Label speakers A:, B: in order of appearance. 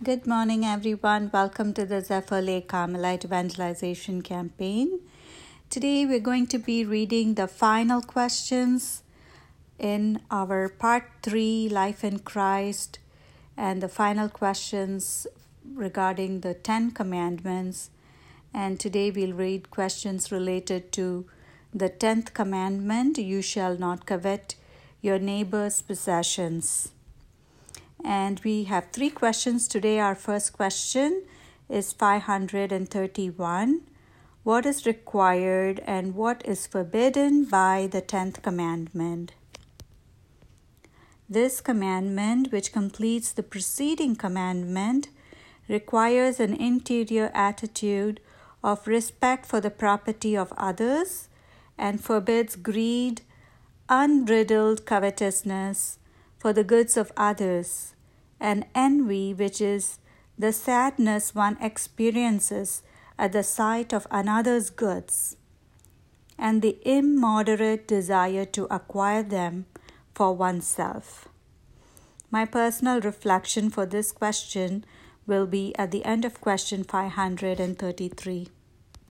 A: Good morning, everyone. Welcome to the Zephyr Lake Carmelite Evangelization Campaign. Today, we're going to be reading the final questions in our part three, Life in Christ, and the final questions regarding the Ten Commandments. And today, we'll read questions related to the tenth commandment you shall not covet your neighbor's possessions. And we have three questions today. Our first question is 531 What is required and what is forbidden by the tenth commandment? This commandment, which completes the preceding commandment, requires an interior attitude of respect for the property of others and forbids greed, unbridled covetousness, for the goods of others, and envy, which is the sadness one experiences at the sight of another's goods, and the immoderate desire to acquire them for oneself. My personal reflection for this question will be at the end of question 533.